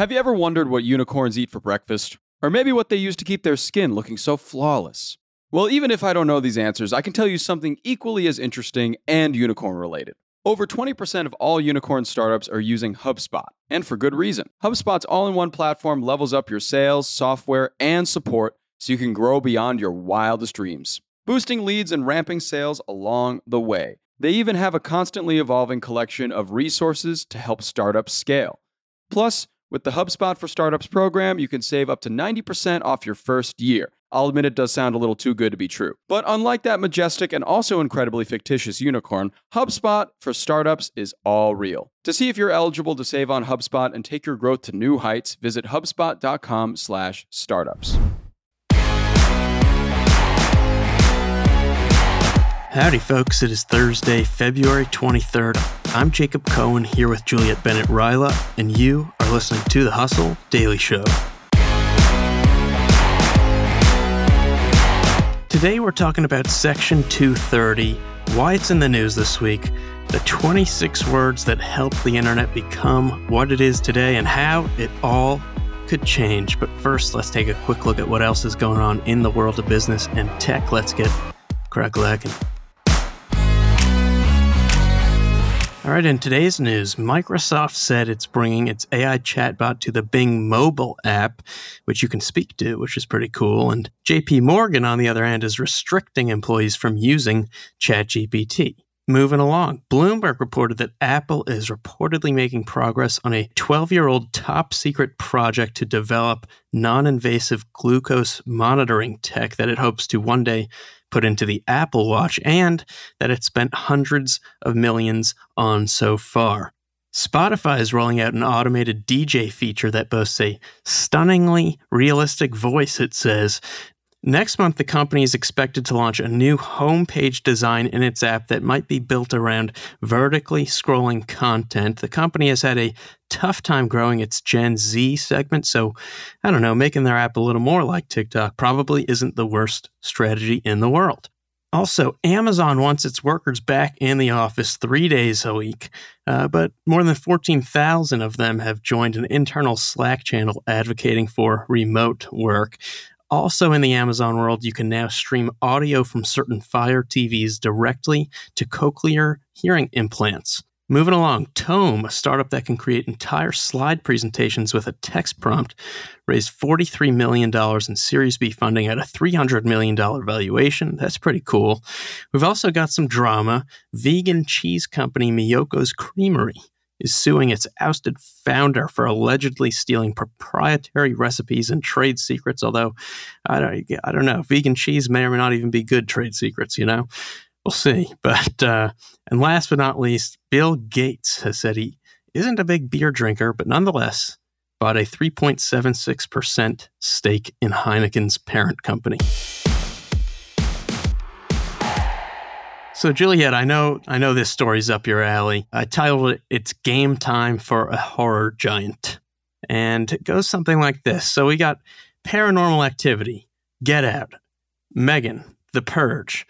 Have you ever wondered what unicorns eat for breakfast? Or maybe what they use to keep their skin looking so flawless? Well, even if I don't know these answers, I can tell you something equally as interesting and unicorn related. Over 20% of all unicorn startups are using HubSpot, and for good reason. HubSpot's all in one platform levels up your sales, software, and support so you can grow beyond your wildest dreams, boosting leads and ramping sales along the way. They even have a constantly evolving collection of resources to help startups scale. Plus, with the HubSpot for Startups program, you can save up to 90% off your first year. I'll admit it does sound a little too good to be true. But unlike that majestic and also incredibly fictitious unicorn, HubSpot for Startups is all real. To see if you're eligible to save on HubSpot and take your growth to new heights, visit hubspot.com/startups. Howdy, folks. It is Thursday, February 23rd. I'm Jacob Cohen here with Juliet Bennett Rylah, and you are listening to The Hustle Daily Show. Today, we're talking about Section 230, why it's in the news this week, the 26 words that helped the internet become what it is today, and how it all could change. But first, let's take a quick look at what else is going on in the world of business and tech. Let's get crack lacking. All right, in today's news, Microsoft said it's bringing its AI chatbot to the Bing mobile app, which you can speak to, which is pretty cool. And JP Morgan, on the other hand, is restricting employees from using ChatGPT. Moving along, Bloomberg reported that Apple is reportedly making progress on a 12 year old top secret project to develop non invasive glucose monitoring tech that it hopes to one day put into the Apple Watch and that it spent hundreds of millions on so far. Spotify is rolling out an automated DJ feature that boasts a stunningly realistic voice, it says, Next month, the company is expected to launch a new homepage design in its app that might be built around vertically scrolling content. The company has had a tough time growing its Gen Z segment, so I don't know, making their app a little more like TikTok probably isn't the worst strategy in the world. Also, Amazon wants its workers back in the office three days a week, uh, but more than 14,000 of them have joined an internal Slack channel advocating for remote work. Also, in the Amazon world, you can now stream audio from certain Fire TVs directly to cochlear hearing implants. Moving along, Tome, a startup that can create entire slide presentations with a text prompt, raised $43 million in Series B funding at a $300 million valuation. That's pretty cool. We've also got some drama. Vegan cheese company Miyoko's Creamery is suing its ousted founder for allegedly stealing proprietary recipes and trade secrets. Although I don't, I don't know, vegan cheese may or may not even be good trade secrets. You know, we'll see. But uh, and last but not least, Bill Gates has said he isn't a big beer drinker, but nonetheless bought a 3.76% stake in Heineken's parent company. So Juliet, I know I know this story's up your alley. I titled it "It's Game Time for a Horror Giant," and it goes something like this. So we got Paranormal Activity, Get Out, Megan, The Purge,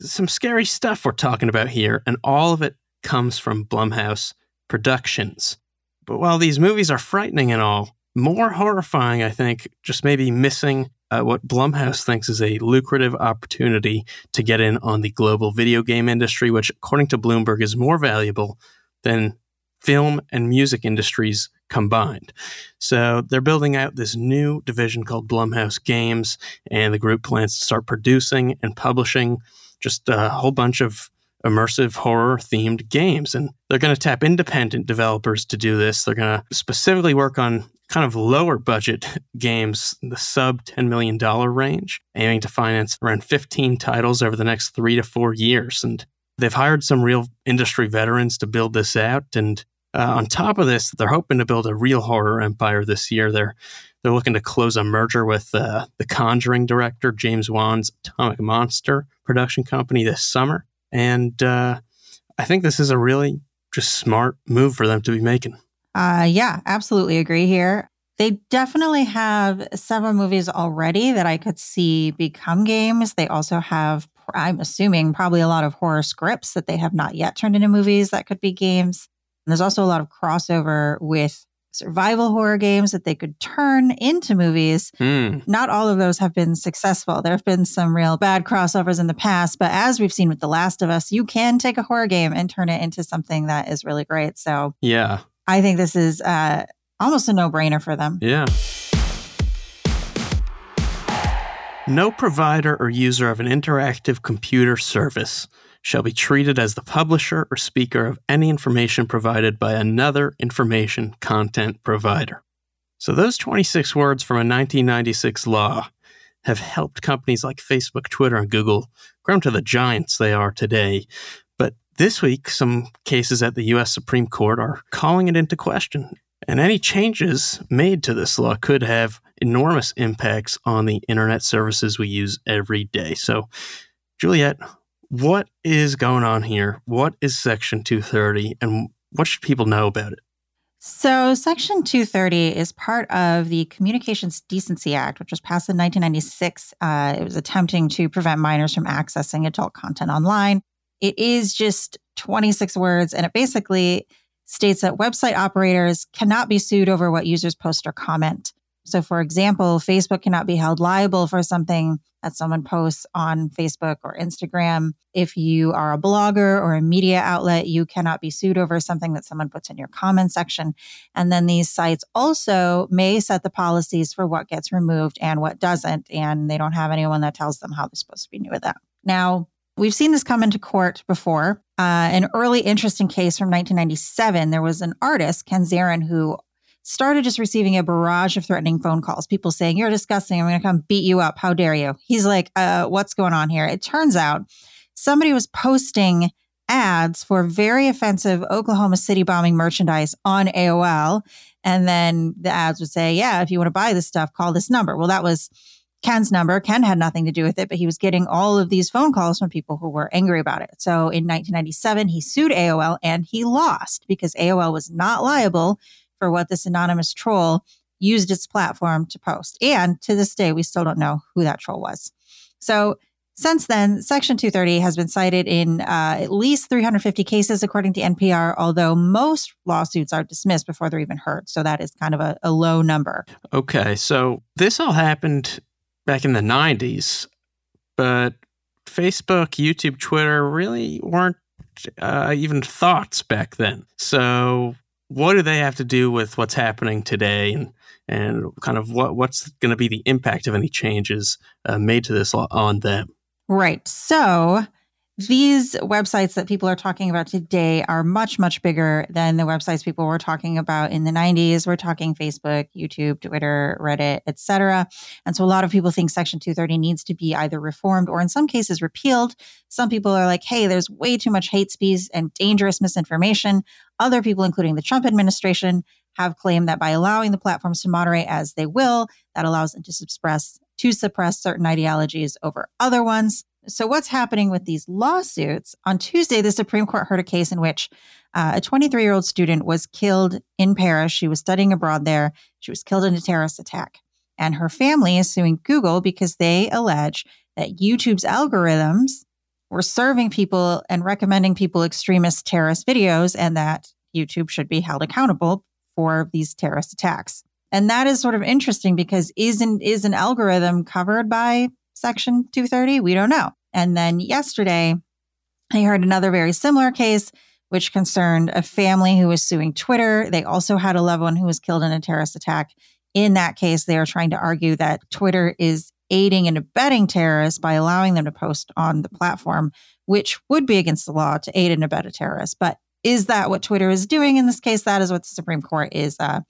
some scary stuff we're talking about here, and all of it comes from Blumhouse Productions. But while these movies are frightening and all, more horrifying, I think, just maybe missing uh, what Blumhouse thinks is a lucrative opportunity to get in on the global video game industry, which, according to Bloomberg, is more valuable than film and music industries combined. So they're building out this new division called Blumhouse Games, and the group plans to start producing and publishing just a whole bunch of immersive horror themed games. And they're going to tap independent developers to do this. They're going to specifically work on kind of lower budget games, the sub $10 million range, aiming to finance around 15 titles over the next three to four years. And they've hired some real industry veterans to build this out. And uh, on top of this, they're hoping to build a real horror empire this year. They're they're looking to close a merger with uh, the Conjuring director James Wan's Atomic Monster production company this summer, and uh, I think this is a really just smart move for them to be making. Uh, yeah, absolutely agree here. They definitely have several movies already that I could see become games. They also have, I'm assuming, probably a lot of horror scripts that they have not yet turned into movies that could be games. And there's also a lot of crossover with survival horror games that they could turn into movies. Hmm. Not all of those have been successful. There have been some real bad crossovers in the past, but as we've seen with The Last of Us, you can take a horror game and turn it into something that is really great. So Yeah. I think this is uh, almost a no brainer for them. Yeah. No provider or user of an interactive computer service shall be treated as the publisher or speaker of any information provided by another information content provider. So, those 26 words from a 1996 law have helped companies like Facebook, Twitter, and Google grow to the giants they are today. This week, some cases at the U.S. Supreme Court are calling it into question. And any changes made to this law could have enormous impacts on the internet services we use every day. So, Juliet, what is going on here? What is Section 230 and what should people know about it? So, Section 230 is part of the Communications Decency Act, which was passed in 1996. Uh, it was attempting to prevent minors from accessing adult content online. It is just 26 words, and it basically states that website operators cannot be sued over what users post or comment. So, for example, Facebook cannot be held liable for something that someone posts on Facebook or Instagram. If you are a blogger or a media outlet, you cannot be sued over something that someone puts in your comment section. And then these sites also may set the policies for what gets removed and what doesn't. And they don't have anyone that tells them how they're supposed to be new with that. Now, We've seen this come into court before. Uh, an early interesting case from 1997, there was an artist, Ken Zeran, who started just receiving a barrage of threatening phone calls. People saying, You're disgusting. I'm going to come beat you up. How dare you? He's like, uh, What's going on here? It turns out somebody was posting ads for very offensive Oklahoma City bombing merchandise on AOL. And then the ads would say, Yeah, if you want to buy this stuff, call this number. Well, that was Ken's number. Ken had nothing to do with it, but he was getting all of these phone calls from people who were angry about it. So in 1997, he sued AOL and he lost because AOL was not liable for what this anonymous troll used its platform to post. And to this day, we still don't know who that troll was. So since then, Section 230 has been cited in uh, at least 350 cases, according to NPR, although most lawsuits are dismissed before they're even heard. So that is kind of a, a low number. Okay, so this all happened back in the 90s, but Facebook, YouTube, Twitter really weren't uh, even thoughts back then. So what do they have to do with what's happening today and and kind of what what's going to be the impact of any changes uh, made to this on them right so these websites that people are talking about today are much much bigger than the websites people were talking about in the 90s we're talking facebook youtube twitter reddit etc and so a lot of people think section 230 needs to be either reformed or in some cases repealed. Some people are like hey there's way too much hate speech and dangerous misinformation. Other people including the trump administration have claimed that by allowing the platforms to moderate as they will that allows them to suppress to suppress certain ideologies over other ones so, what's happening with these lawsuits? On Tuesday, the Supreme Court heard a case in which uh, a 23 year old student was killed in Paris. She was studying abroad there. She was killed in a terrorist attack. And her family is suing Google because they allege that YouTube's algorithms were serving people and recommending people extremist terrorist videos, and that YouTube should be held accountable for these terrorist attacks. And that is sort of interesting because isn't is an algorithm covered by Section 230? We don't know. And then yesterday, I heard another very similar case, which concerned a family who was suing Twitter. They also had a loved one who was killed in a terrorist attack. In that case, they are trying to argue that Twitter is aiding and abetting terrorists by allowing them to post on the platform, which would be against the law to aid and abet a terrorist. But is that what Twitter is doing in this case? That is what the Supreme Court is uh,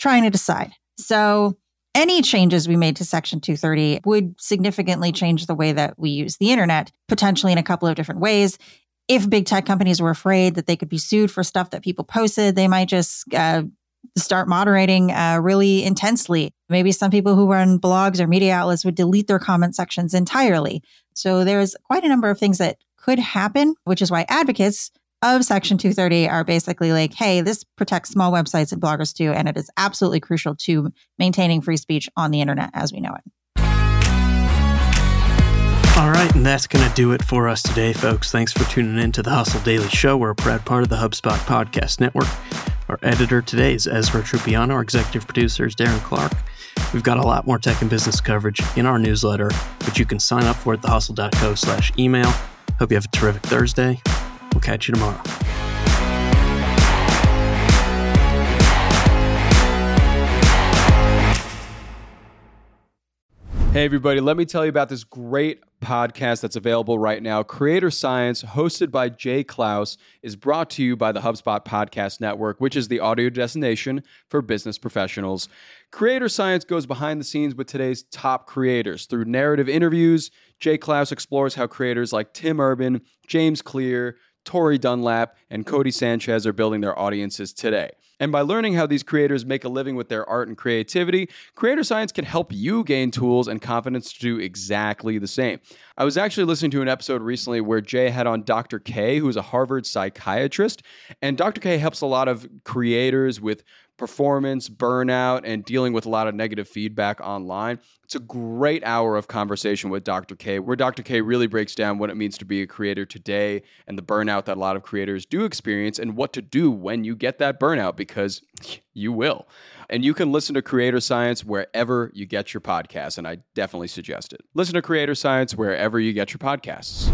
trying to decide. So any changes we made to Section 230 would significantly change the way that we use the internet, potentially in a couple of different ways. If big tech companies were afraid that they could be sued for stuff that people posted, they might just uh, start moderating uh, really intensely. Maybe some people who run blogs or media outlets would delete their comment sections entirely. So there's quite a number of things that could happen, which is why advocates of Section 230 are basically like, hey, this protects small websites and bloggers too, and it is absolutely crucial to maintaining free speech on the internet as we know it. All right, and that's going to do it for us today, folks. Thanks for tuning in to the Hustle Daily Show. We're a proud part of the HubSpot Podcast Network. Our editor today is Ezra Trupiano. Our executive producer is Darren Clarke. We've got a lot more tech and business coverage in our newsletter, which you can sign up for at thehustle.co slash email. Hope you have a terrific Thursday. We'll catch you tomorrow. Hey, everybody, let me tell you about this great podcast that's available right now. Creator Science, hosted by Jay Clouse, is brought to you by the HubSpot Podcast Network, which is the audio destination for business professionals. Creator Science goes behind the scenes with today's top creators. Through narrative interviews, Jay Clouse explores how creators like Tim Urban, James Clear, Tori Dunlap, and Codie Sanchez are building their audiences today. And by learning how these creators make a living with their art and creativity, Creator Science can help you gain tools and confidence to do exactly the same. I was actually listening to an episode recently where Jay had on Dr. K, who's a Harvard psychiatrist. And Dr. K helps a lot of creators with performance, burnout, and dealing with a lot of negative feedback online. It's a great hour of conversation with Dr. K, where Dr. K really breaks down what it means to be a creator today and the burnout that a lot of creators do experience and what to do when you get that burnout because you will. And you can listen to Creator Science wherever you get your podcasts, and I definitely suggest it. Listen to Creator Science wherever you get your podcasts.